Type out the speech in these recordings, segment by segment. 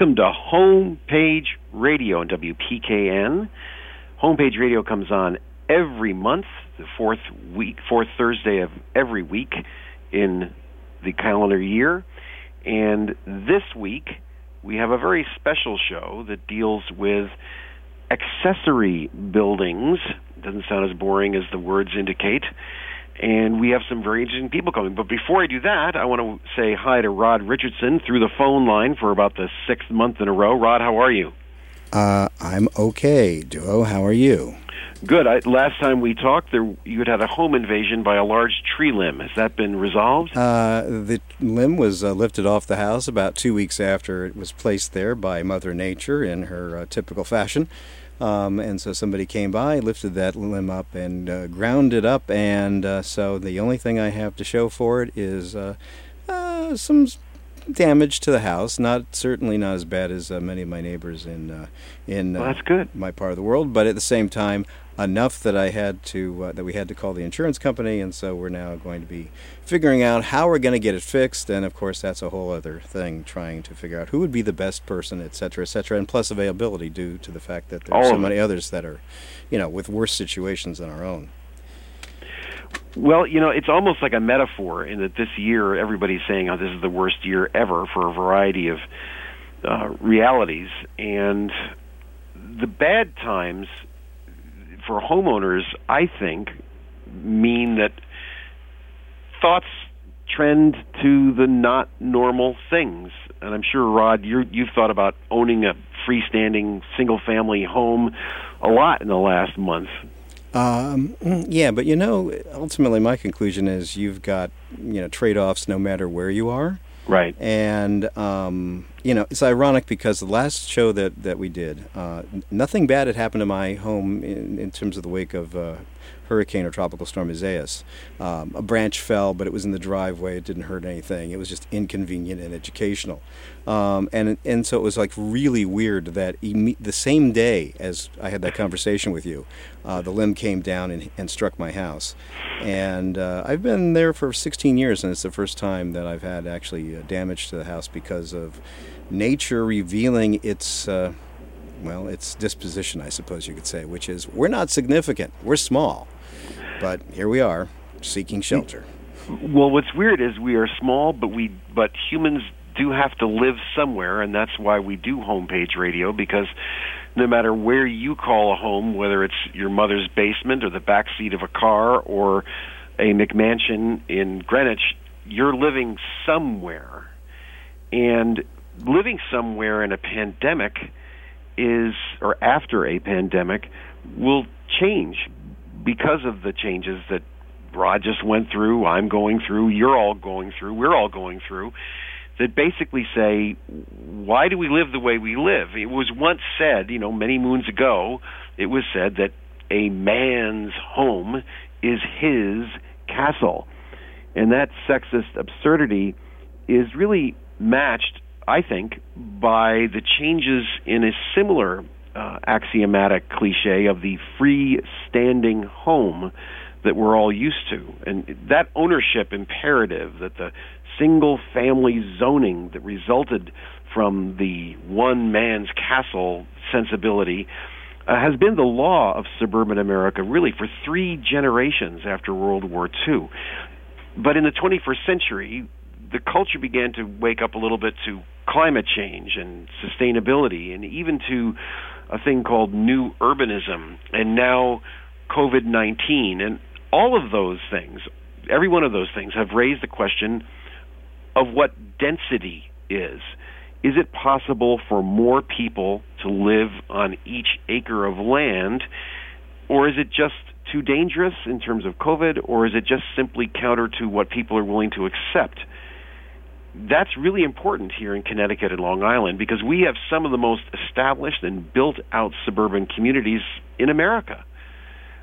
welcome to Homepage Radio on WPKN. Homepage Radio comes on every month, the fourth week, fourth Thursday of every week in the calendar year. And this week, we have a very special show that deals with accessory buildings. Doesn't sound as boring as the words indicate. And we have some very interesting people coming. But before I do that, I want to say hi to Rod Richardson through the phone line for about the sixth month in a row. Rod, how are you? Uh, I'm okay, Duo. How are you? Good. I, last time we talked, there you had had a home invasion by a large tree limb. Has that been resolved? Uh, the limb was uh, lifted off the house about two weeks after it was placed there by Mother Nature in her uh, typical fashion. Um, and so somebody came by, lifted that limb up, and uh, ground it up. And uh, so the only thing I have to show for it is uh, uh some damage to the house. Not certainly not as bad as uh, many of my neighbors in uh, in well, that's good. my part of the world, but at the same time, enough that I had to uh, that we had to call the insurance company, and so we're now going to be figuring out how we're going to get it fixed. And of course, that's a whole other thing, trying to figure out who would be the best person, et cetera, et cetera, and plus availability due to the fact that there are so many others that are, you know, with worse situations than our own. Well, you know, it's almost like a metaphor in that this year everybody's saying, "Oh, this is the worst year ever" for a variety of uh, realities, and the bad times for homeowners, I think, mean that thoughts trend to the not normal things. And I'm sure, Rod, you you've thought about owning a freestanding single family home a lot in the last month. Um, yeah, but you know, ultimately, my conclusion is you've got you know trade offs no matter where you are. Right. And um, you know, it's ironic because the last show that that we did, uh, nothing bad had happened to my home in, in terms of the wake of uh, hurricane or tropical storm Isaias. Um, a branch fell, but it was in the driveway. It didn't hurt anything. It was just inconvenient and educational. Um, and and so it was like really weird that the same day as I had that conversation with you, uh, the limb came down and, and struck my house. And uh, I've been there for 16 years, and it's the first time that I've had actually uh, damage to the house because of nature revealing its uh, well, its disposition, I suppose you could say, which is we're not significant, we're small. But here we are, seeking shelter. Well, what's weird is we are small, but we but humans do have to live somewhere, and that's why we do homepage radio because no matter where you call a home, whether it's your mother's basement or the back seat of a car or a McMansion in Greenwich, you're living somewhere. And living somewhere in a pandemic is, or after a pandemic, will change because of the changes that Rod just went through, I'm going through, you're all going through, we're all going through, that basically say, why do we live the way we live? It was once said, you know, many moons ago, it was said that a man's home is his castle. And that sexist absurdity is really matched, I think, by the changes in a similar uh, axiomatic cliche of the free-standing home that we're all used to. And that ownership imperative, that the single family zoning that resulted from the one man's castle sensibility uh, has been the law of suburban America really for three generations after World War II. But in the 21st century, the culture began to wake up a little bit to climate change and sustainability and even to a thing called new urbanism and now COVID 19. And all of those things, every one of those things, have raised the question of what density is. Is it possible for more people to live on each acre of land, or is it just too dangerous in terms of COVID, or is it just simply counter to what people are willing to accept? That's really important here in Connecticut and Long Island because we have some of the most established and built out suburban communities in America.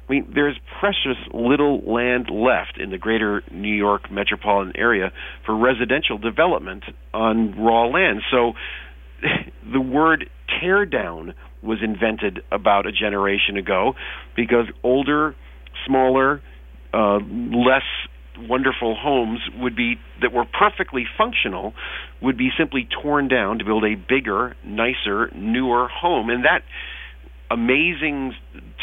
I mean, there's precious little land left in the greater New York metropolitan area for residential development on raw land. So the word tear down was invented about a generation ago because older, smaller, uh, less wonderful homes would be that were perfectly functional would be simply torn down to build a bigger, nicer, newer home. And that amazing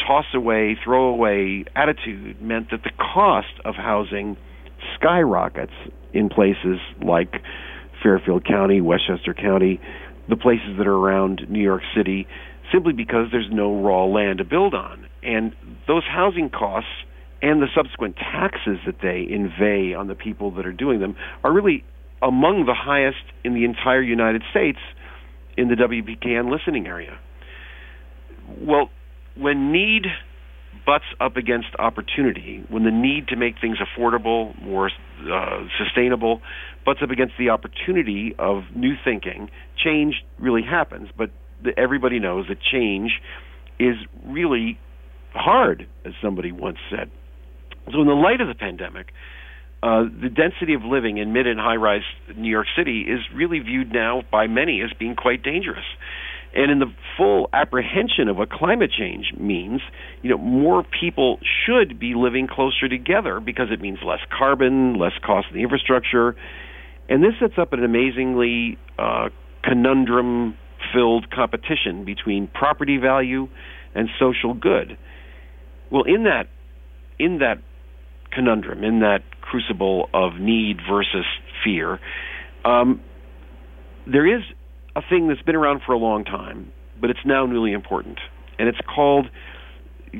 toss away, throw away attitude meant that the cost of housing skyrockets in places like Fairfield County, Westchester County, the places that are around New York City, simply because there's no raw land to build on. And those housing costs and the subsequent taxes that they inveigh on the people that are doing them are really among the highest in the entire United States in the WPKN listening area. Well, when need butts up against opportunity, when the need to make things affordable, more uh, sustainable, butts up against the opportunity of new thinking, change really happens. But everybody knows that change is really hard, as somebody once said. So, in the light of the pandemic, uh, the density of living in mid and high rise New York City is really viewed now by many as being quite dangerous. And in the full apprehension of what climate change means, you know, more people should be living closer together because it means less carbon, less cost in the infrastructure. And this sets up an amazingly uh, conundrum filled competition between property value and social good. Well, in that in that conundrum, in that crucible of need versus fear, um, there is a thing that's been around for a long time, but it's now newly important, and it's called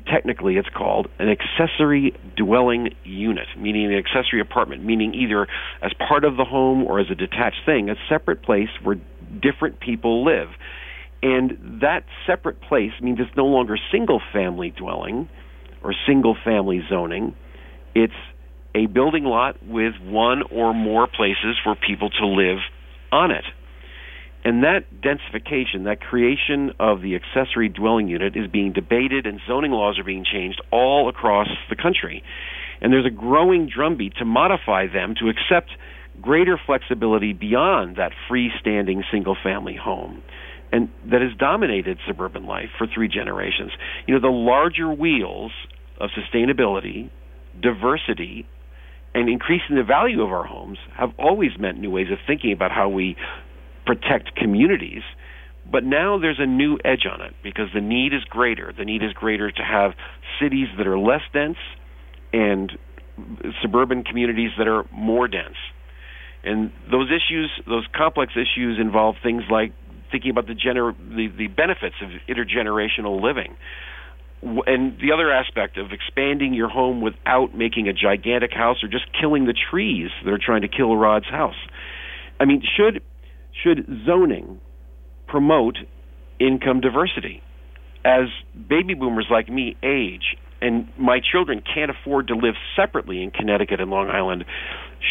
technically it's called an accessory dwelling unit, meaning an accessory apartment, meaning either as part of the home or as a detached thing, a separate place where different people live. And that separate place means it's no longer single family dwelling or single family zoning. It's a building lot with one or more places for people to live on it. And that densification, that creation of the accessory dwelling unit is being debated and zoning laws are being changed all across the country. And there's a growing drumbeat to modify them to accept greater flexibility beyond that freestanding single family home and that has dominated suburban life for three generations. You know, the larger wheels of sustainability, diversity, and increasing the value of our homes have always meant new ways of thinking about how we protect communities. But now there's a new edge on it because the need is greater. The need is greater to have cities that are less dense and suburban communities that are more dense. And those issues, those complex issues, involve things like thinking about the, gener- the, the benefits of intergenerational living. And the other aspect of expanding your home without making a gigantic house or just killing the trees that are trying to kill Rod's house. I mean, should should zoning promote income diversity? As baby boomers like me age and my children can't afford to live separately in Connecticut and Long Island,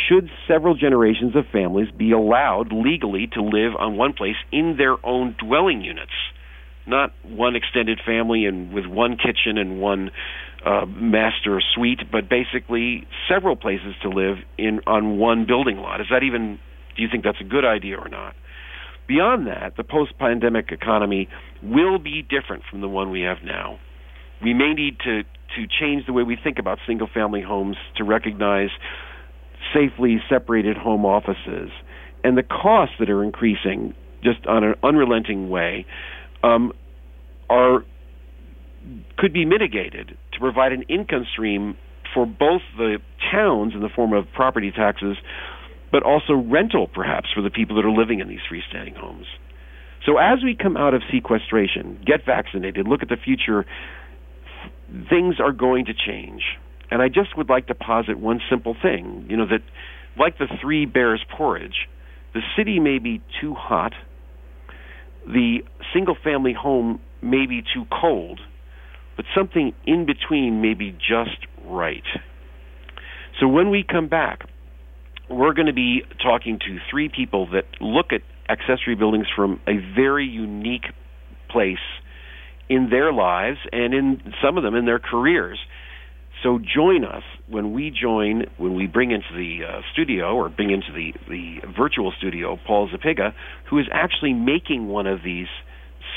should several generations of families be allowed legally to live on one place in their own dwelling units? Not one extended family and with one kitchen and one uh, master suite, but basically several places to live in on one building lot. Is that even do you think that's a good idea or not? Beyond that, the post pandemic economy will be different from the one we have now. We may need to, to change the way we think about single family homes to recognize safely separated home offices and the costs that are increasing just on an unrelenting way um, are could be mitigated to provide an income stream for both the towns in the form of property taxes but also rental perhaps for the people that are living in these freestanding homes. So as we come out of sequestration, get vaccinated, look at the future, things are going to change. And I just would like to posit one simple thing, you know that like the three bears porridge, the city may be too hot, the single family home may be too cold, but something in between may be just right. So when we come back, we're going to be talking to three people that look at accessory buildings from a very unique place in their lives and in some of them in their careers. So join us when we join, when we bring into the uh, studio or bring into the, the virtual studio Paul Zapiga, who is actually making one of these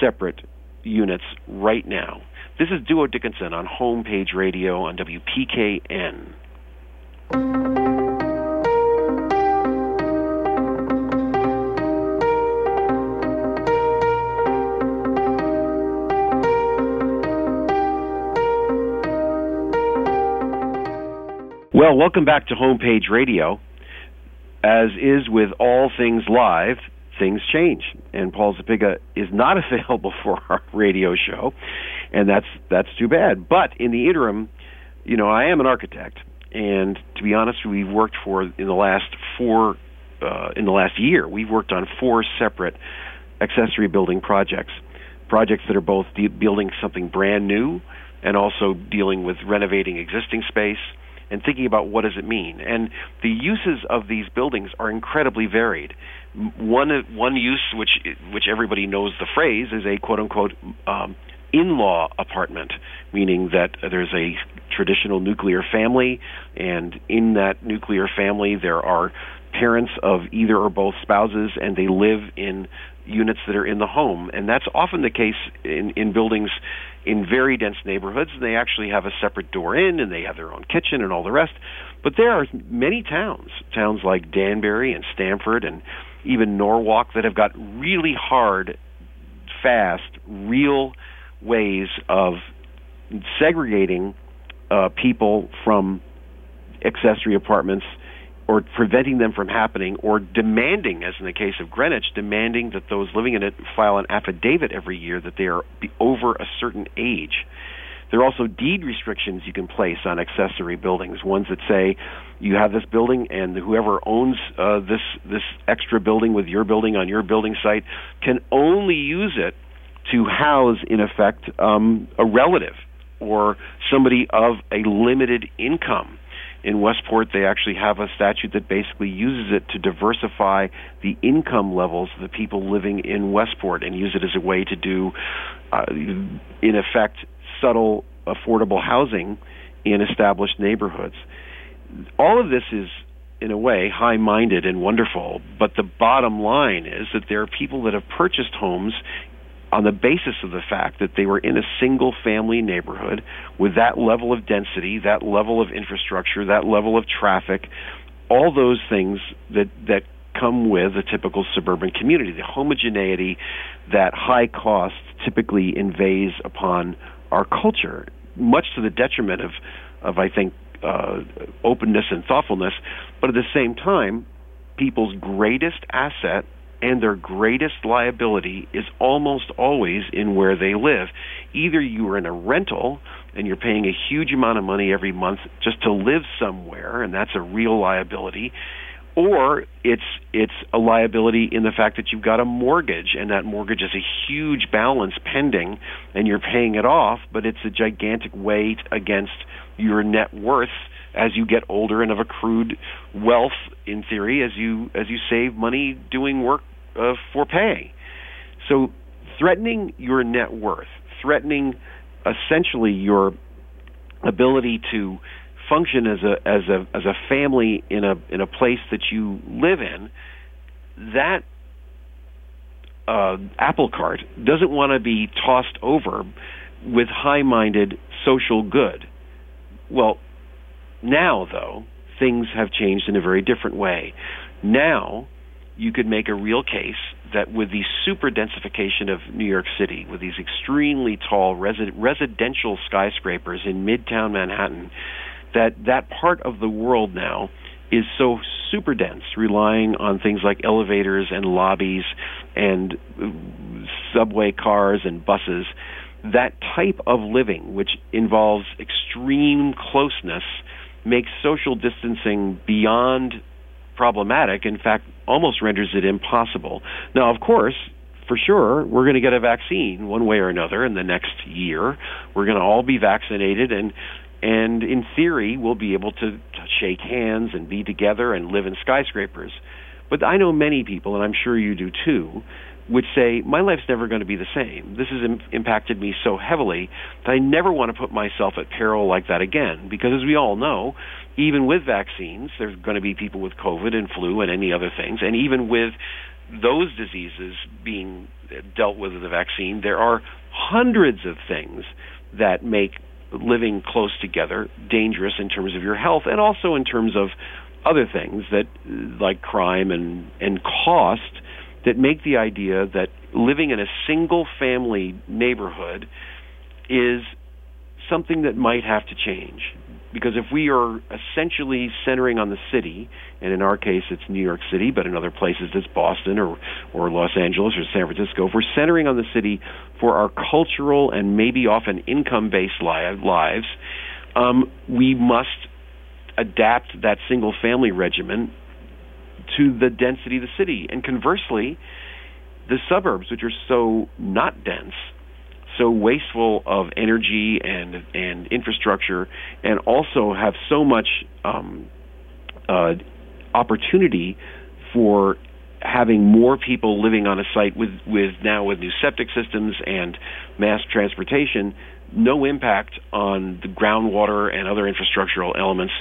separate units right now. This is Duo Dickinson on Homepage Radio on WPKN. Well, welcome back to Homepage Radio. As is with all things live, things change, and Paul Zapiga is not available for our radio show, and that's that's too bad. But in the interim, you know, I am an architect, and to be honest, we've worked for in the last four uh, in the last year, we've worked on four separate accessory building projects, projects that are both de- building something brand new and also dealing with renovating existing space and thinking about what does it mean. And the uses of these buildings are incredibly varied. One one use, which which everybody knows the phrase, is a quote unquote um, in-law apartment, meaning that there's a traditional nuclear family, and in that nuclear family there are parents of either or both spouses, and they live in units that are in the home. And that's often the case in, in buildings in very dense neighborhoods. They actually have a separate door in, and they have their own kitchen and all the rest. But there are many towns, towns like Danbury and Stamford and even Norwalk, that have got really hard, fast, real ways of segregating uh, people from accessory apartments or preventing them from happening, or demanding, as in the case of Greenwich, demanding that those living in it file an affidavit every year that they are over a certain age. There are also deed restrictions you can place on accessory buildings. Ones that say you have this building, and whoever owns uh, this this extra building with your building on your building site can only use it to house, in effect, um, a relative or somebody of a limited income in Westport, they actually have a statute that basically uses it to diversify the income levels of the people living in Westport and use it as a way to do, uh, in effect, subtle affordable housing in established neighborhoods. All of this is, in a way, high minded and wonderful, but the bottom line is that there are people that have purchased homes on the basis of the fact that they were in a single family neighborhood with that level of density, that level of infrastructure, that level of traffic, all those things that that come with a typical suburban community, the homogeneity that high cost typically invades upon our culture, much to the detriment of of I think uh, openness and thoughtfulness, but at the same time, people's greatest asset and their greatest liability is almost always in where they live. Either you are in a rental and you're paying a huge amount of money every month just to live somewhere, and that's a real liability, or it's it's a liability in the fact that you've got a mortgage and that mortgage is a huge balance pending and you're paying it off, but it's a gigantic weight against your net worth as you get older and have accrued wealth in theory as you as you save money doing work uh, for pay. So threatening your net worth, threatening essentially your ability to function as a as a as a family in a in a place that you live in, that uh, apple cart doesn't want to be tossed over with high-minded social good. Well, now, though, things have changed in a very different way. Now, you could make a real case that with the super densification of New York City, with these extremely tall resi- residential skyscrapers in midtown Manhattan, that that part of the world now is so super dense, relying on things like elevators and lobbies and uh, subway cars and buses. That type of living, which involves extreme closeness makes social distancing beyond problematic. In fact, almost renders it impossible. Now, of course, for sure, we're going to get a vaccine one way or another in the next year. We're going to all be vaccinated, and and in theory, we'll be able to, shake hands and be together and live in skyscrapers. But I know many people, and I'm sure you do too, would say, My life's never going to be the same. This has Im- impacted me so heavily that I never want to put myself at peril like that again. Because as we all know, even with vaccines, there's going to be people with COVID and flu and any other things. And even with those diseases being uh, dealt with with the vaccine, there are hundreds of things that make living close together dangerous in terms of your health and also in terms of other things that uh, like crime and and cost that make the idea that living in a single family neighborhood is something that might have to change. because if we are essentially centering on the city, and in our case it's New York City, but in other places it's Boston or, or Los Angeles or San Francisco, if we're centering on the city for our cultural and maybe often income based li- lives, um, we must adapt that single family regimen to the density of the city. And conversely, the suburbs, which are so not dense, so wasteful of energy and and infrastructure, and also have so much um, uh, opportunity for having more people living on a site with with now with new septic systems and mass transportation no impact on the groundwater and other infrastructural elements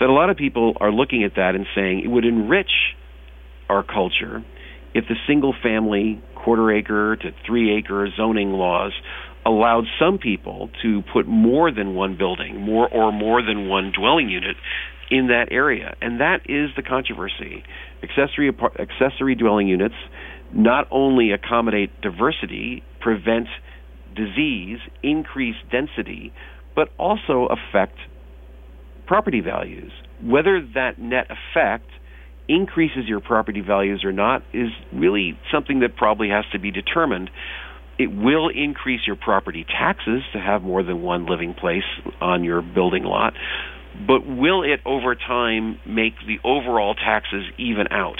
that a lot of people are looking at that and saying it would enrich our culture if the single family quarter acre to three acre zoning laws allowed some people to put more than one building, more or more than one dwelling unit in that area. And that is the controversy. Accessory accessory dwelling units not only accommodate diversity, prevent disease, increase density, but also affect property values. Whether that net effect increases your property values or not is really something that probably has to be determined. It will increase your property taxes to have more than one living place on your building lot, but will it over time make the overall taxes even out?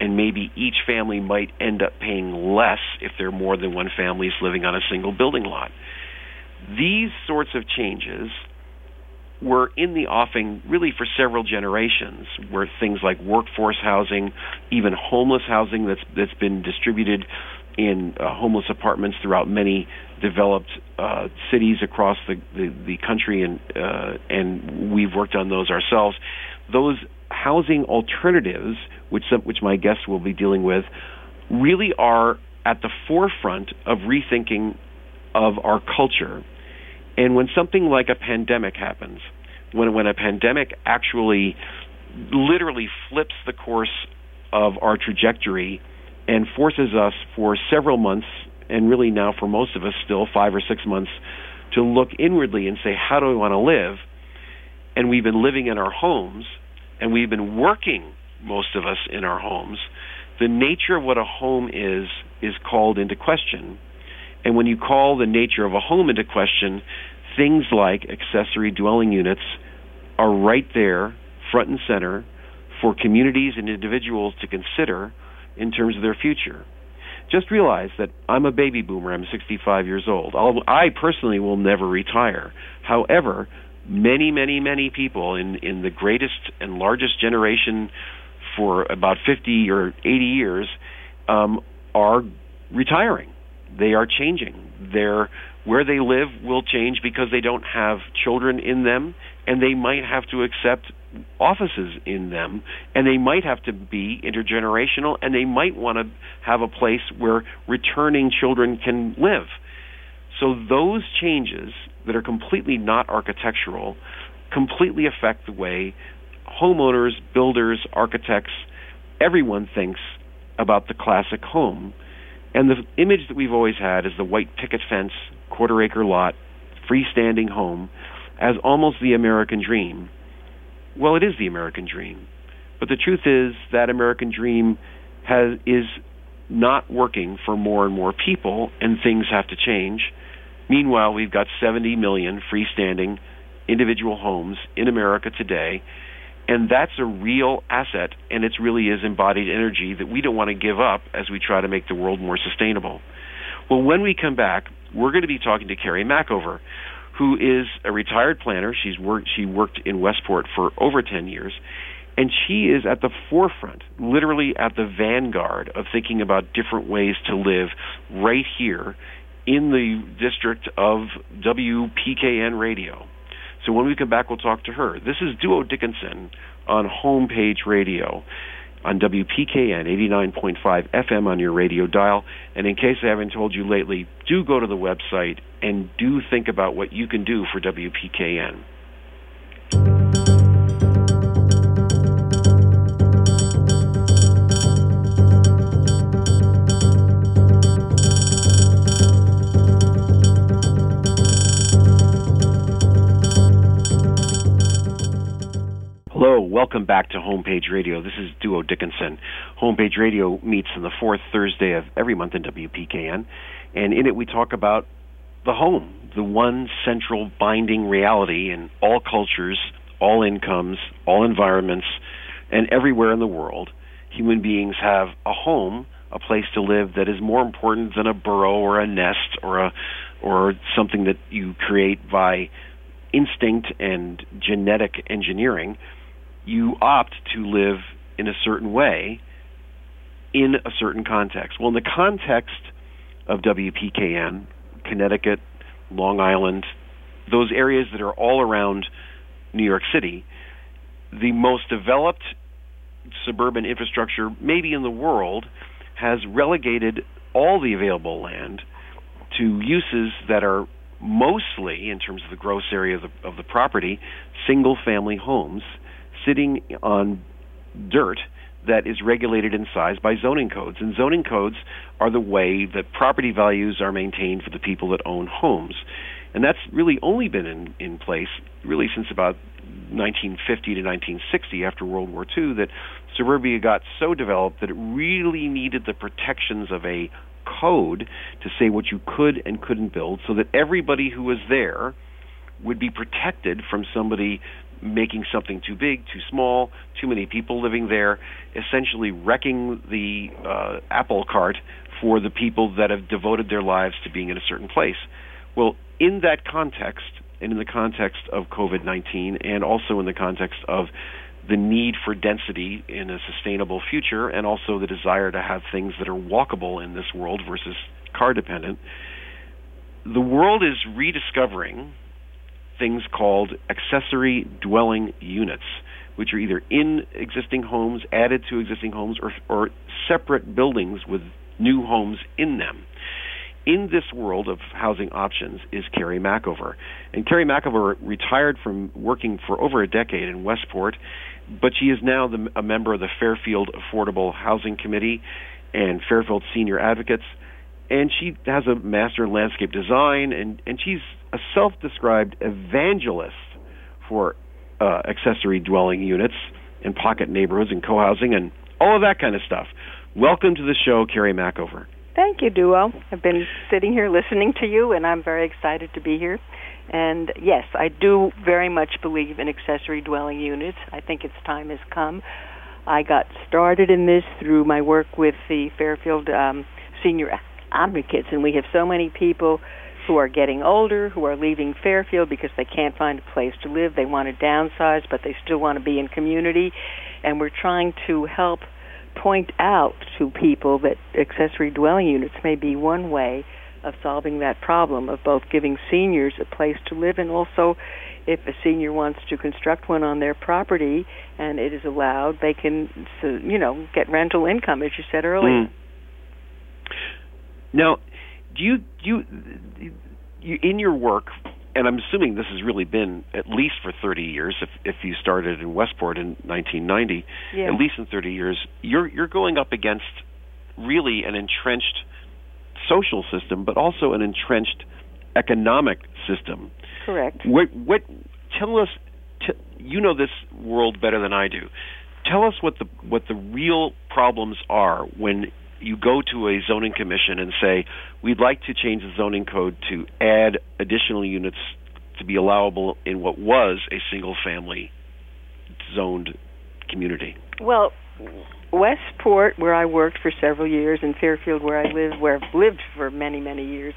And maybe each family might end up paying less if there are more than one families living on a single building lot. These sorts of changes were in the offing really for several generations, where things like workforce housing, even homeless housing that's that's been distributed in uh, homeless apartments throughout many developed uh, cities across the, the, the country, and uh, and we've worked on those ourselves. Those housing alternatives, which which my guests will be dealing with, really are at the forefront of rethinking of our culture and when something like a pandemic happens, when when a pandemic actually literally flips the course of our trajectory and forces us for several months and really now for most of us still 5 or 6 months to look inwardly and say how do we want to live? And we've been living in our homes and we've been working most of us in our homes. The nature of what a home is is called into question. And when you call the nature of a home into question, things like accessory dwelling units are right there, front and center, for communities and individuals to consider in terms of their future. Just realize that I'm a baby boomer. I'm 65 years old. I'll, I personally will never retire. However, many, many, many people in, in the greatest and largest generation for about 50 or 80 years um, are retiring. They are changing. They're where they live will change because they don't have children in them and they might have to accept offices in them and they might have to be intergenerational and they might want to have a place where returning children can live so those changes that are completely not architectural completely affect the way homeowners builders architects everyone thinks about the classic home and the image that we've always had is the white picket fence, quarter acre lot, freestanding home as almost the American dream. Well, it is the American dream. But the truth is that American dream has is not working for more and more people and things have to change. Meanwhile, we've got 70 million freestanding individual homes in America today and that's a real asset, and it really is embodied energy that we don't want to give up as we try to make the world more sustainable. Well, when we come back, we're going to be talking to Carrie Machover, who is a retired planner. She's worked, she worked in Westport for over 10 years, and she is at the forefront, literally at the vanguard of thinking about different ways to live right here in the district of WPKN radio. So when we come back, we'll talk to her. This is Duo Dickinson on Homepage Radio on WPKN 89.5 FM on your radio dial. And in case I haven't told you lately, do go to the website and do think about what you can do for WPKN. Hello, welcome back to Homepage Radio. This is Duo Dickinson. Homepage Radio meets on the fourth Thursday of every month in WPKN, and in it we talk about the home, the one central binding reality in all cultures, all incomes, all environments, and everywhere in the world. Human beings have a home, a place to live that is more important than a burrow or a nest or a or something that you create by instinct and genetic engineering you opt to live in a certain way in a certain context. Well, in the context of WPKN, Connecticut, Long Island, those areas that are all around New York City, the most developed suburban infrastructure, maybe in the world, has relegated all the available land to uses that are mostly, in terms of the gross area of the, of the property, single family homes sitting on dirt that is regulated in size by zoning codes. And zoning codes are the way that property values are maintained for the people that own homes. And that's really only been in, in place really since about 1950 to 1960 after World War II that suburbia got so developed that it really needed the protections of a code to say what you could and couldn't build so that everybody who was there would be protected from somebody making something too big, too small, too many people living there, essentially wrecking the uh, apple cart for the people that have devoted their lives to being in a certain place. Well, in that context, and in the context of COVID 19, and also in the context of the need for density in a sustainable future, and also the desire to have things that are walkable in this world versus car dependent, the world is rediscovering things called accessory dwelling units, which are either in existing homes, added to existing homes, or, or separate buildings with new homes in them. In this world of housing options is Carrie Mackover. And Carrie Mackover retired from working for over a decade in Westport, but she is now the, a member of the Fairfield Affordable Housing Committee and Fairfield Senior Advocates and she has a master in landscape design, and and she's a self-described evangelist for uh, accessory dwelling units and pocket neighborhoods and co-housing and all of that kind of stuff. Welcome to the show, Carrie Mackover. Thank you, Duo. I've been sitting here listening to you, and I'm very excited to be here. And yes, I do very much believe in accessory dwelling units. I think its time has come. I got started in this through my work with the Fairfield um, Senior advocates, and we have so many people who are getting older, who are leaving Fairfield because they can't find a place to live. They want to downsize, but they still want to be in community. And we're trying to help point out to people that accessory dwelling units may be one way of solving that problem of both giving seniors a place to live and also if a senior wants to construct one on their property and it is allowed, they can, you know, get rental income, as you said earlier. Mm. Now, do you do you, you in your work? And I'm assuming this has really been at least for 30 years. If if you started in Westport in 1990, yeah. at least in 30 years, you're you're going up against really an entrenched social system, but also an entrenched economic system. Correct. What what tell us? T- you know this world better than I do. Tell us what the what the real problems are when you go to a zoning commission and say, we'd like to change the zoning code to add additional units to be allowable in what was a single family zoned community? Well, Westport, where I worked for several years, and Fairfield, where I live, where I've lived for many, many years,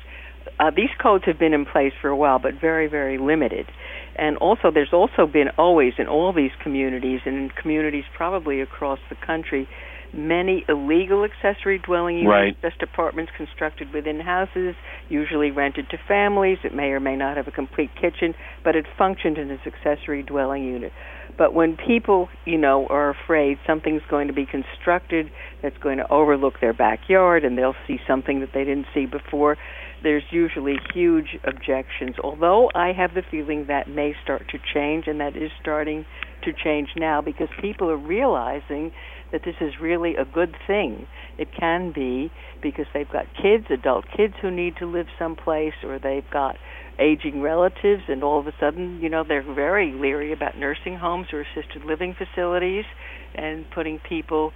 uh, these codes have been in place for a while, but very, very limited. And also, there's also been always in all these communities, and in communities probably across the country, many illegal accessory dwelling units, right. just apartments constructed within houses, usually rented to families. It may or may not have a complete kitchen, but it functioned as an accessory dwelling unit. But when people, you know, are afraid something's going to be constructed that's going to overlook their backyard and they'll see something that they didn't see before, there's usually huge objections. Although I have the feeling that may start to change, and that is starting to change now because people are realizing that this is really a good thing. It can be because they've got kids, adult kids who need to live someplace, or they've got aging relatives, and all of a sudden, you know, they're very leery about nursing homes or assisted living facilities and putting people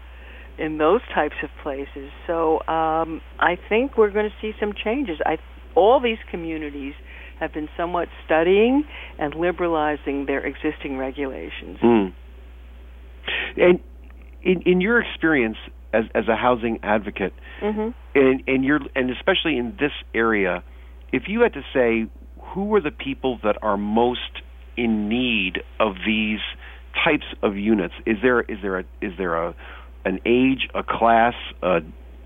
in those types of places. So um, I think we're going to see some changes. I all these communities have been somewhat studying and liberalizing their existing regulations. Mm. And in, in your experience as, as a housing advocate, mm-hmm. and, and you're and especially in this area, if you had to say who are the people that are most in need of these types of units, is there is there a is there a an age, a class, a,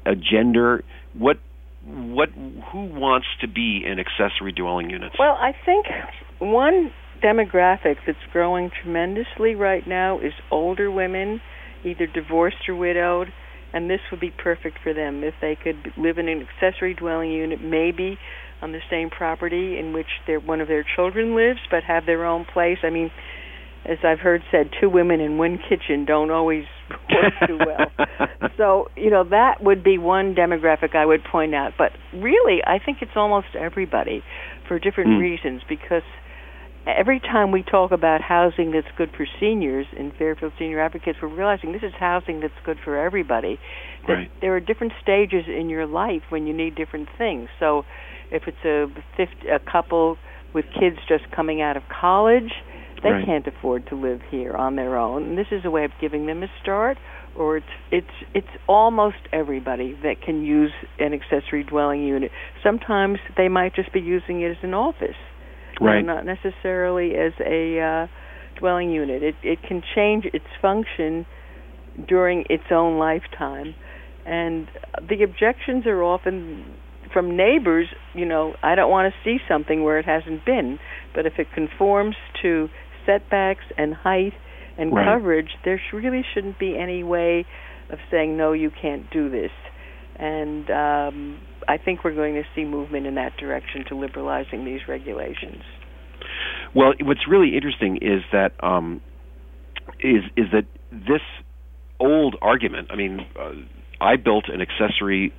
a gender? What what who wants to be in accessory dwelling units? Well, I think one demographic that's growing tremendously right now is older women either divorced or widowed, and this would be perfect for them if they could live in an accessory dwelling unit, maybe on the same property in which their one of their children lives, but have their own place. I mean, as I've heard said, two women in one kitchen don't always work too well. so, you know, that would be one demographic I would point out. But really, I think it's almost everybody for different mm. reasons because every time we talk about housing that's good for seniors in Fairfield Senior Advocates, we're realizing this is housing that's good for everybody. That right. there are different stages in your life when you need different things. So, if it's a 50, a couple with kids just coming out of college, they right. can't afford to live here on their own. And this is a way of giving them a start. Or it's it's it's almost everybody that can use an accessory dwelling unit. Sometimes they might just be using it as an office right. not necessarily as a uh, dwelling unit. It it can change its function during its own lifetime, and the objections are often from neighbors. You know, I don't want to see something where it hasn't been, but if it conforms to setbacks and height and right. coverage, there really shouldn't be any way of saying no, you can't do this. And um, I think we're going to see movement in that direction to liberalizing these regulations. Well, what's really interesting is that um, is is that this old argument. I mean, uh, I built an accessory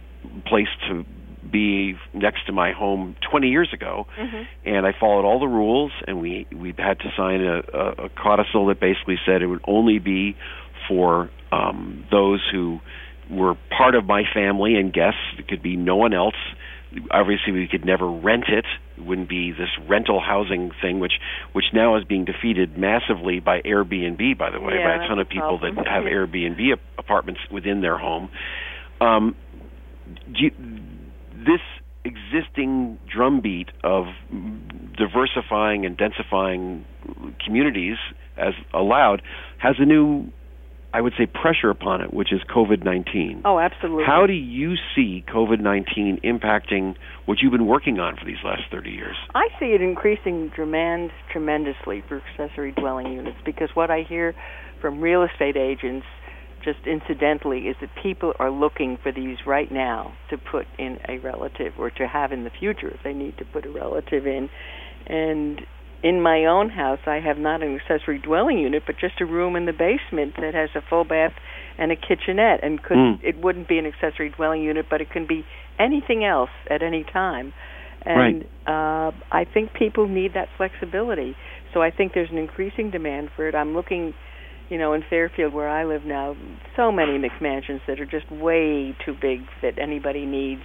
place to be next to my home 20 years ago, mm-hmm. and I followed all the rules, and we we had to sign a, a, a codicil that basically said it would only be for um, those who were part of my family and guests. It could be no one else. Obviously, we could never rent it. It wouldn't be this rental housing thing, which which now is being defeated massively by Airbnb. By the way, yeah, by a ton of people problem. that have Airbnb apartments within their home. Um, you, this existing drumbeat of diversifying and densifying communities as allowed has a new I would say pressure upon it, which is COVID 19. Oh, absolutely. How do you see COVID 19 impacting what you've been working on for these last 30 years? I see it increasing demand tremendously for accessory dwelling units because what I hear from real estate agents, just incidentally, is that people are looking for these right now to put in a relative or to have in the future if they need to put a relative in. And in my own house, I have not an accessory dwelling unit, but just a room in the basement that has a full bath and a kitchenette, and could Mm. it wouldn't be an accessory dwelling unit, but it can be anything else at any time. And uh, I think people need that flexibility. So I think there's an increasing demand for it. I'm looking, you know, in Fairfield where I live now, so many McMansions that are just way too big that anybody needs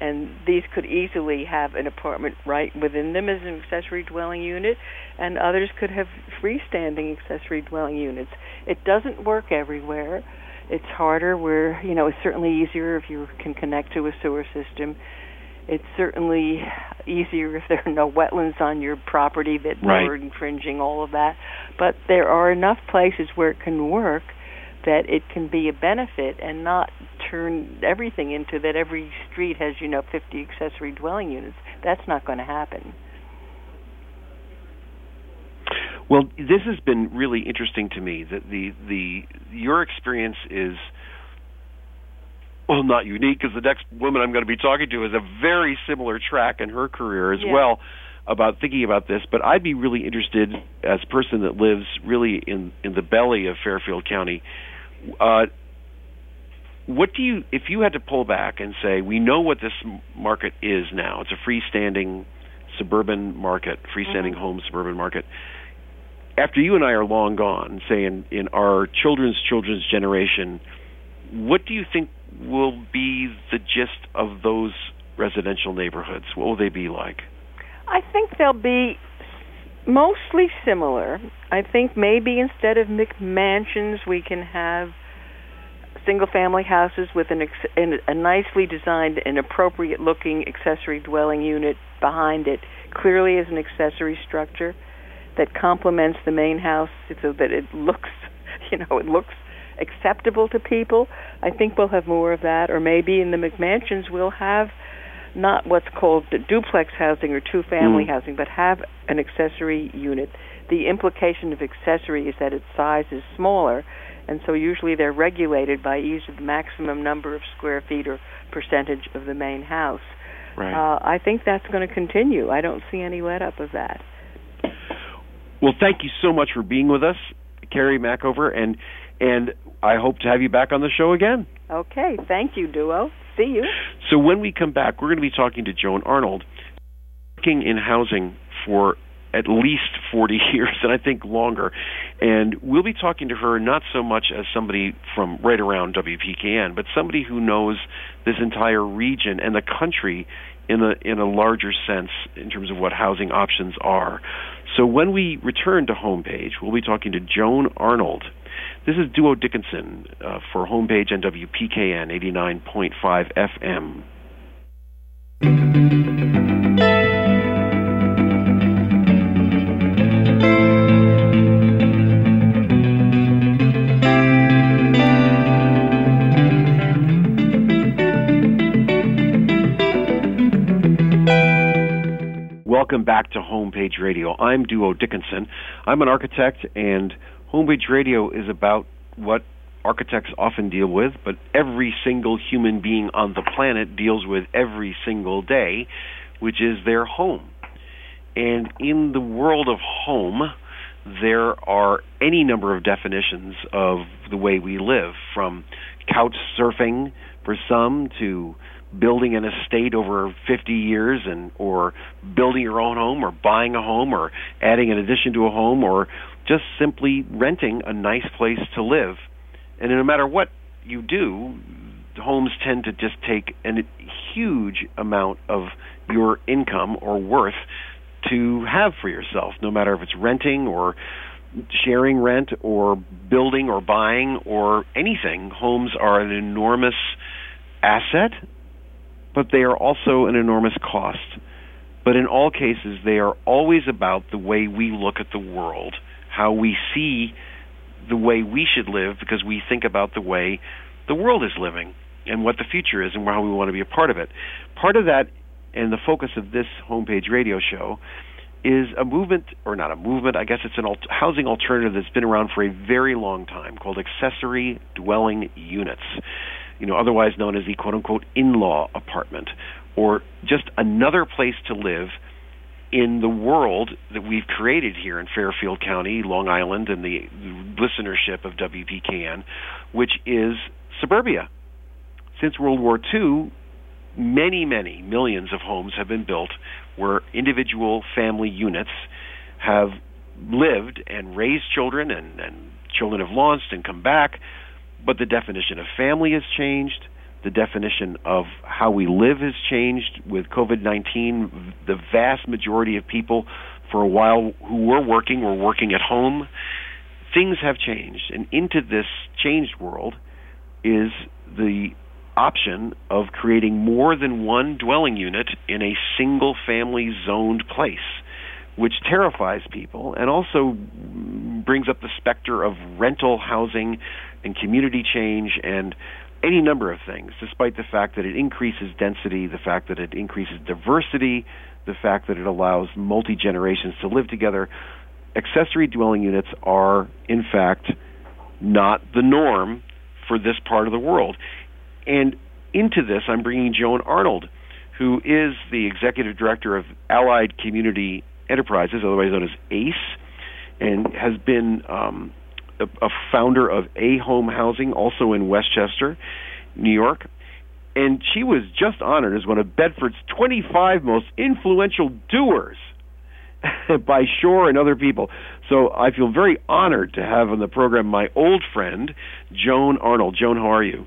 and these could easily have an apartment right within them as an accessory dwelling unit, and others could have freestanding accessory dwelling units. It doesn't work everywhere. It's harder where, you know, it's certainly easier if you can connect to a sewer system. It's certainly easier if there are no wetlands on your property that right. are infringing all of that. But there are enough places where it can work that it can be a benefit and not turn everything into that every street has you know 50 accessory dwelling units that's not going to happen well this has been really interesting to me that the the your experience is well, not unique because the next woman I'm going to be talking to is a very similar track in her career as Yeah. well about thinking about this. But I'd be really interested as a person that lives really in in the belly of Fairfield County. Uh, what do you, if you had to pull back and say, we know what this market is now? It's a freestanding suburban market, freestanding home suburban market. After you and I are long gone, say in, in our children's children's generation, what do you think will be the gist of those residential neighborhoods? What will they be like? I think they'll be mostly similar. I think maybe instead of McMansions, we can have single-family houses with an ex- a nicely designed and appropriate-looking accessory dwelling unit behind it, clearly as an accessory structure that complements the main house so that it looks, you know, it looks acceptable to people. I think we'll have more of that, or maybe in the McMansions we'll have not what's called duplex housing or two family Mm. housing, but have an accessory unit. The implication of accessory is that its size is smaller, and so usually they're regulated by either the maximum number of square feet or percentage of the main house. Right. Uh, I think that's going to continue. I don't see any let up of that. well, thank you so much for being with us, Carrie Mackover, and and I hope to have you back on the show again. Okay, thank you, Duo. See you. So when we come back, we're going to be talking to Joan Arnold, working in housing for at least 40 years, and I think longer. And we'll be talking to her not so much as somebody from right around WPKN, but somebody who knows this entire region and the country in a in a larger sense in terms of what housing options are. So when we return to homepage, we'll be talking to Joan Arnold. This is Duo Dickinson uh, for Homepage and WPKN 89.5 FM. Welcome back to Homepage Radio. I'm Duo Dickinson. I'm an architect, and Homepage Radio is about what architects often deal with, but every single human being on the planet deals with every single day, which is their home. And in the world of home, there are any number of definitions of the way we live, from couch surfing for some to building an estate over 50 years and or building your own home or buying a home or adding an addition to a home or just simply renting a nice place to live. And no matter what you do, homes tend to just take a huge amount of your income or worth to have for yourself, no matter if it's renting or sharing rent or building or buying or anything. Homes are an enormous asset, but they are also an enormous cost. But in all cases, they are always about the way we look at the world, how we see the way we should live because we think about the way the world is living and what the future is and how we want to be a part of it. Part of that and the focus of this homepage radio show is a movement, or not a movement, I guess it's an alt- housing alternative that's been around for a very long time called accessory dwelling units, you know, otherwise known as the quote unquote in law apartment, or just another place to live in the world that we've created here in Fairfield County, Long Island, and the listenership of WPKN, which is suburbia. Since World War II, many, many millions of homes have been built where individual family units have lived and raised children, and, and children have launched and come back. But the definition of family has changed. The definition of how we live has changed with COVID 19. The vast majority of people, for a while, who were working were working at home. Things have changed. And into this changed world is the option of creating more than one dwelling unit in a single family zoned place, which terrifies people and also brings up the specter of rental housing and community change and any number of things, despite the fact that it increases density, the fact that it increases diversity, the fact that it allows multi generations to live together. Accessory dwelling units are, in fact, not the norm for this part of the world. And into this, I'm bringing Joan Arnold, who is the executive director of Allied Community Enterprises, otherwise known as ACE, and has been um, a, a founder of A Home Housing, also in Westchester, New York. And she was just honored as one of Bedford's 25 most influential doers by Shore and other people. So I feel very honored to have on the program my old friend, Joan Arnold. Joan, how are you?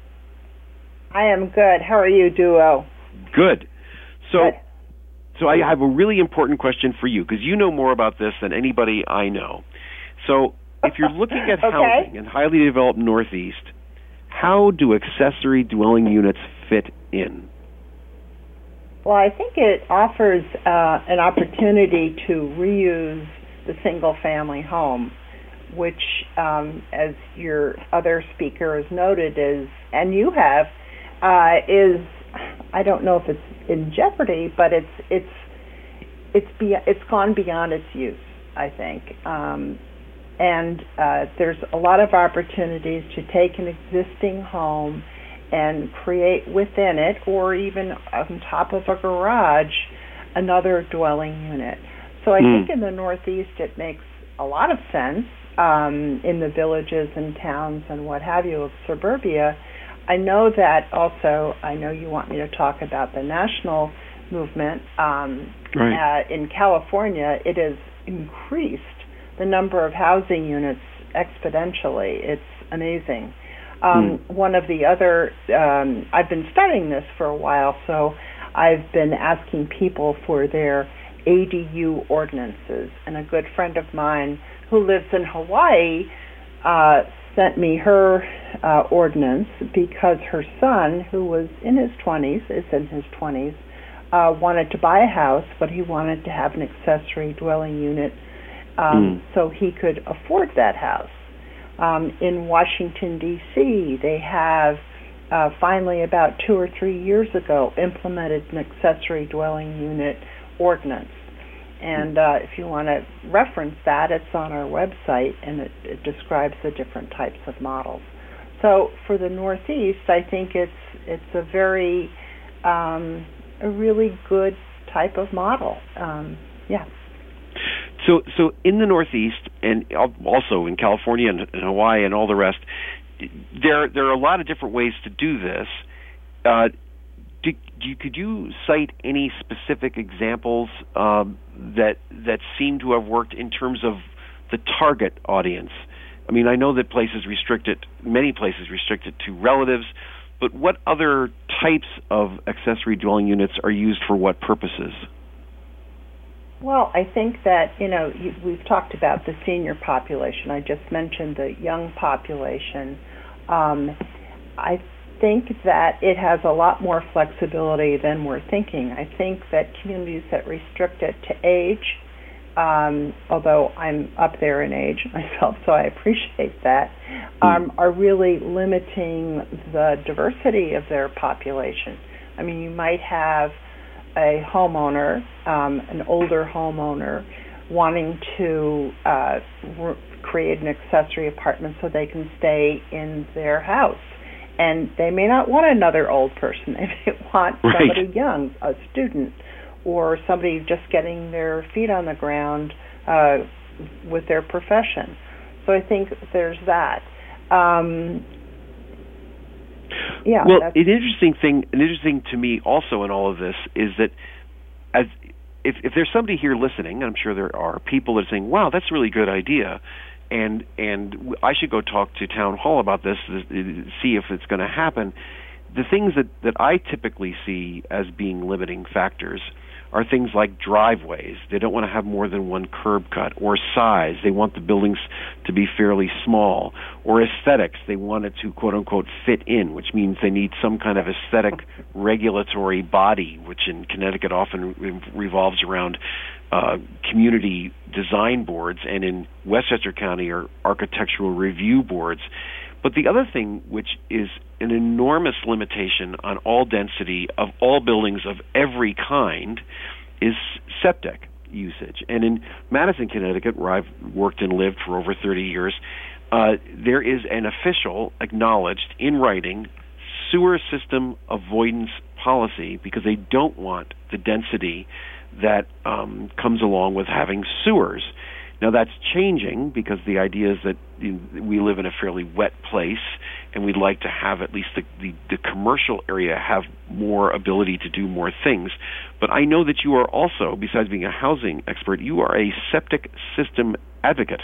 I am good. How are you, Duo? Good. So, Good. so I have a really important question for you because you know more about this than anybody I know. So, if you're looking at Okay. housing in highly developed Northeast, how do accessory dwelling units fit in? Well, I think it offers uh, an opportunity to reuse the single family home, which, um, as your other speaker has noted, is, and you have, uh, is, I don't know if it's in jeopardy, but it's, it's, it's, be, it's gone beyond its use, I think. Um, and uh, there's a lot of opportunities to take an existing home and create within it, or even on top of a garage, another dwelling unit. So I Mm. think in the Northeast it makes a lot of sense um, in the villages and towns and what have you of suburbia. I know that also. I know you want me to talk about the national movement. Um, Right. uh, in California, it has increased the number of housing units exponentially. It's amazing. Um, One of the other, um, I've been studying this for a while, so I've been asking people for their ADU ordinances. And a good friend of mine who lives in Hawaii uh, sent me her uh, ordinance because her son, who was in his 20s, is in his 20s, uh, wanted to buy a house, but he wanted to have an accessory dwelling unit um, so he could afford that house. Um, in Washington, D.C., they have uh, finally, about two or three years ago, implemented an accessory dwelling unit ordinance. And uh, if you want to reference that, it's on our website and it, it describes the different types of models. So for the Northeast, I think it's it's a very um, a really good type of model. Um, yeah. So, so in the Northeast and also in California and, and Hawaii and all the rest, there there are a lot of different ways to do this. Uh, do, do could you cite any specific examples um, that that seem to have worked in terms of the target audience? I mean, I know that places restrict it, many places restrict it to relatives, but what other types of accessory dwelling units are used for what purposes? Well, I think that you know you, we've talked about the senior population. I just mentioned the young population. Um, I think that it has a lot more flexibility than we're thinking. I think that communities that restrict it to age, um, although I'm up there in age myself, so I appreciate that, um, are really limiting the diversity of their population. I mean, you might have a homeowner, um, an older homeowner, wanting to uh, re- create an accessory apartment so they can stay in their house. And they may not want another old person. They may want Right. somebody young, a student, or somebody just getting their feet on the ground uh, with their profession. So I think there's that. Um, yeah. well, an interesting thing, an interesting to me also in all of this is that as if if there's somebody here listening, and I'm sure there are people that are saying, "Wow, that's a really good idea," and and I should go talk to town hall about this, see if it's going to happen. The things that that I typically see as being limiting factors are things like driveways. They don't want to have more than one curb cut, or size. They want the buildings to be fairly small, or aesthetics. They want it to quote unquote fit in, which means they need some kind of aesthetic regulatory body, which in Connecticut often re- revolves around uh, community design boards, and in Westchester County are architectural review boards. But the other thing, which is an enormous limitation on all density of all buildings of every kind, is septic usage. And in Madison, Connecticut, where I've worked and lived for over 30 years, uh, there is an official, acknowledged in writing, sewer system avoidance policy because they don't want the density that um, comes along with having sewers. Now that's changing because the idea is that we live in a fairly wet place, and we'd like to have at least the, the, the commercial area have more ability to do more things. But I know that you are also, besides being a housing expert, you are a septic system advocate.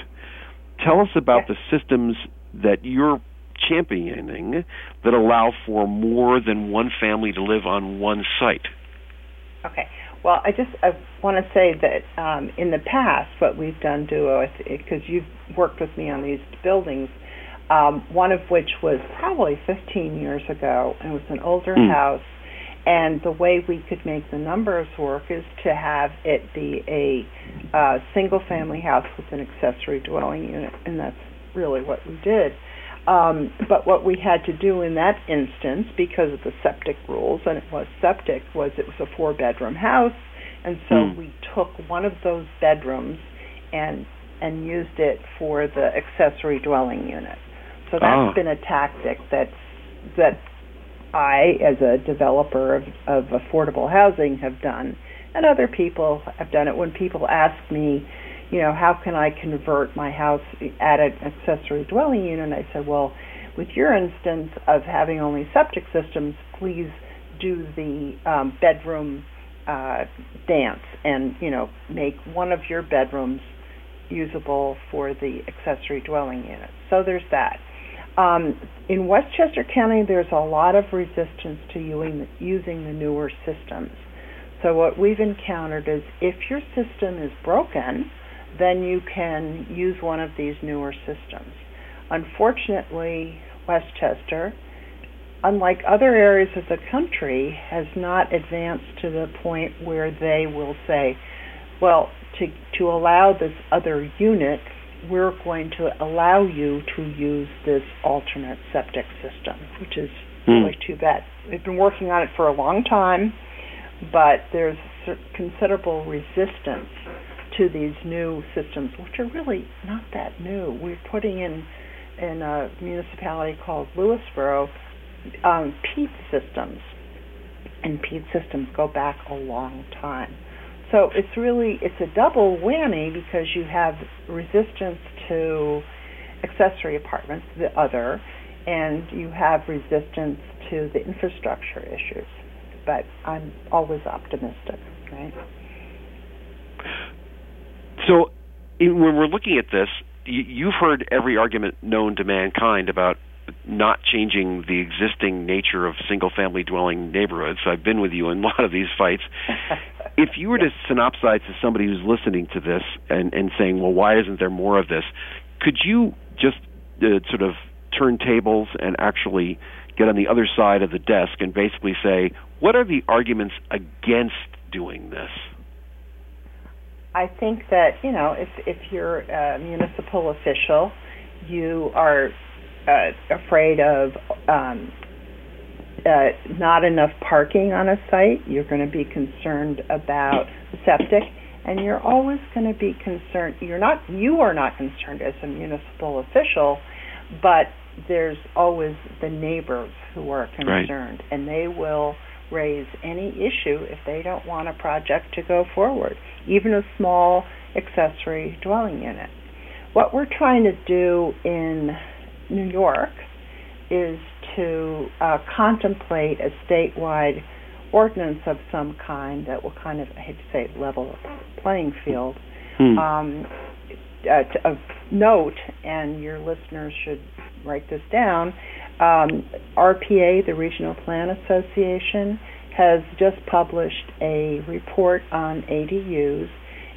Tell us about the systems that you're championing that allow for more than one family to live on one site. Okay. Well, I just I want to say that um, in the past, what we've done, Duo, because you've worked with me on these buildings, um, one of which was probably 15 years ago, and it was an older mm. house. And the way we could make the numbers work is to have it be a uh, single family house with an accessory dwelling unit, and that's really what we did. Um, but what we had to do in that instance, because of the septic rules, and it was septic, was it was a four bedroom house, and so mm. we took one of those bedrooms and and used it for the accessory dwelling unit. So that's oh. been a tactic that's that I, as a developer of, of affordable housing, have done, and other people have done it. When people ask me, you know, how can I convert my house at an accessory dwelling unit? And I said, well, with your instance of having only septic systems, please do the um, bedroom uh, dance and, you know, make one of your bedrooms usable for the accessory dwelling unit. So there's that. Um, in Westchester County, there's a lot of resistance to using, using the newer systems. So what we've encountered is if your system is broken, then you can use one of these newer systems. Unfortunately, Westchester, unlike other areas of the country, has not advanced to the point where they will say, well, to, to allow this other unit, we're going to allow you to use this alternate septic system, which is mm. really too bad. We've been working on it for a long time, but there's considerable resistance to these new systems, which are really not that new. We're putting in in a municipality called Lewisboro um, peat systems, and peat systems go back a long time. So it's really it's a double whammy because you have resistance to accessory apartments, the other, and you have resistance to the infrastructure issues. But I'm always optimistic, right? So, in, when we're looking at this, you, you've heard every argument known to mankind about not changing the existing nature of single family dwelling neighborhoods. I've been with you in a lot of these fights. if you were to synopsize to somebody who's listening to this and, and saying, well, why isn't there more of this? Could you just uh, sort of turn tables and actually get on the other side of the desk and basically say, what are the arguments against doing this? I think that you know if if you're a municipal official, you are uh, afraid of um, uh, not enough parking on a site. You're going to be concerned about septic, and you're always going to be concerned. You're not. You are not concerned as a municipal official, but there's always the neighbors who are concerned, right. and they will raise any issue if they don't want a project to go forward, even a small accessory dwelling unit. What we're trying to do in New York is to uh, contemplate a statewide ordinance of some kind that will kind of, I hate to say, level the playing field. Hmm. Um, uh, of note, and your listeners should write this down, um, RPA, the Regional Plan Association, has just published a report on ADUs,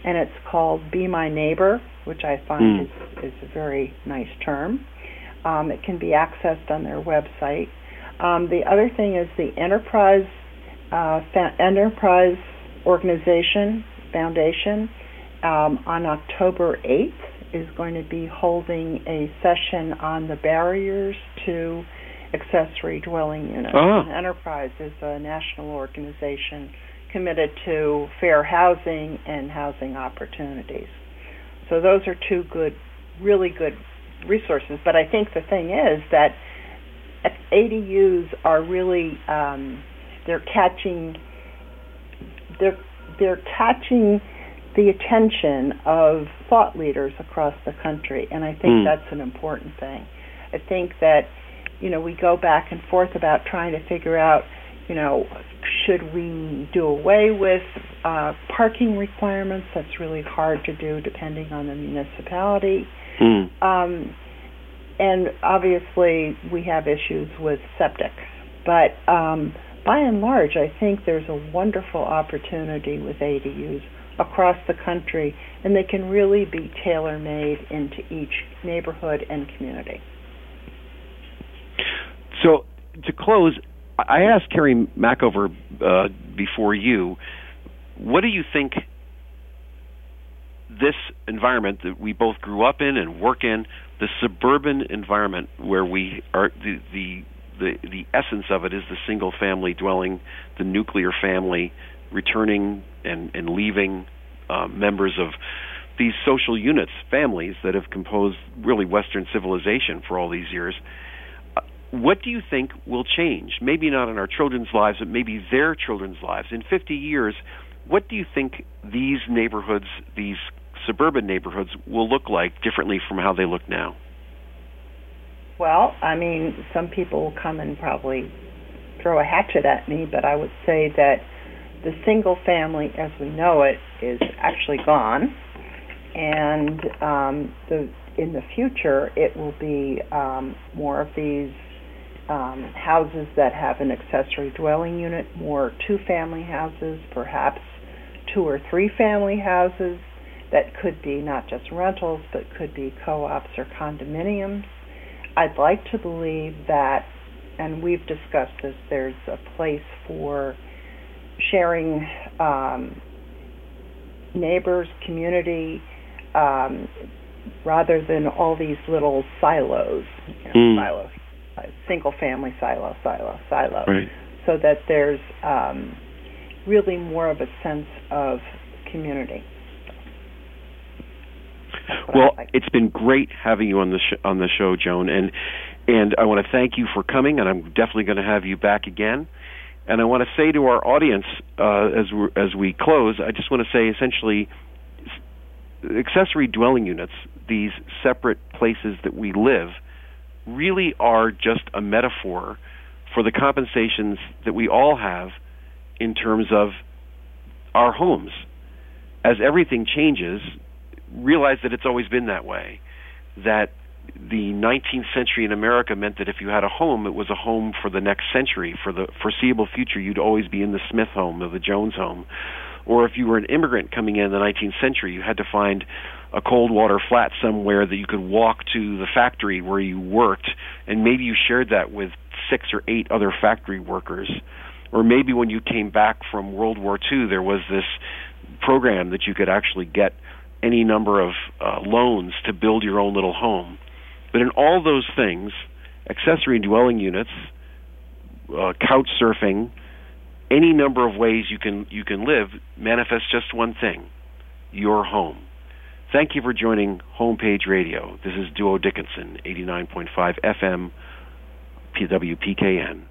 and it's called Be My Neighbor, which I find mm. is, is a very nice term. Um, it can be accessed on their website. Um, the other thing is the Enterprise uh, Fa- Enterprise Organization Foundation um, on October 8th is going to be holding a session on the barriers to accessory dwelling units. Oh. Enterprise is a national organization committed to fair housing and housing opportunities. So those are two good, really good resources. But I think the thing is that ADUs are really um, they're catching they're they're catching the attention of thought leaders across the country, and I think mm. that's an important thing. I think that you know we go back and forth about trying to figure out you know should we do away with uh, parking requirements? That's really hard to do depending on the municipality. Mm. Um, and obviously, we have issues with septic. But um, by and large, I think there's a wonderful opportunity with ADUs across the country, and they can really be tailor made into each neighborhood and community. So, to close, I asked Carrie Machover uh, before you, what do you think this environment that we both grew up in and work in, the suburban environment where we are the the the, the essence of it is the single family dwelling, the nuclear family, returning and, and leaving uh, members of these social units, families that have composed really Western civilization for all these years. Uh, what do you think will change? Maybe not in our children's lives, but maybe their children's lives. In 50 years, what do you think these neighborhoods, these suburban neighborhoods, will look like differently from how they look now? Well, I mean, some people will come and probably throw a hatchet at me, but I would say that the single family as we know it is actually gone, and um, the in the future it will be um, more of these um, houses that have an accessory dwelling unit, more two-family houses, perhaps two or three-family houses that could be not just rentals but could be co-ops or condominiums. I'd like to believe that, and we've discussed this. There's a place for sharing um, neighbors, community, um, rather than all these little silos, you know, mm. silos, uh, single family silo, silo, silo, right. so that there's um, really more of a sense of community. Well, like. it's been great having you on the sh- on the show, Joan, and and I want to thank you for coming, and I'm definitely going to have you back again. And I want to say to our audience uh, as we as we close, I just want to say essentially, accessory dwelling units, these separate places that we live, really are just a metaphor for the compensations that we all have in terms of our homes. As everything changes, realize that it's always been that way. That the 19th century in America meant that if you had a home, it was a home for the next century, for the foreseeable future. You'd always be in the Smith home or the Jones home. Or if you were an immigrant coming in the 19th century, you had to find a cold water flat somewhere that you could walk to the factory where you worked, and maybe you shared that with six or eight other factory workers. Or maybe when you came back from World War II, there was this program that you could actually get any number of uh, loans to build your own little home. But in all those things, accessory dwelling units, uh, couch surfing, any number of ways you can you can live manifests just one thing: your home. Thank you for joining Homepage Radio. This is Duo Dickinson, 89.5 FM, PWPKN.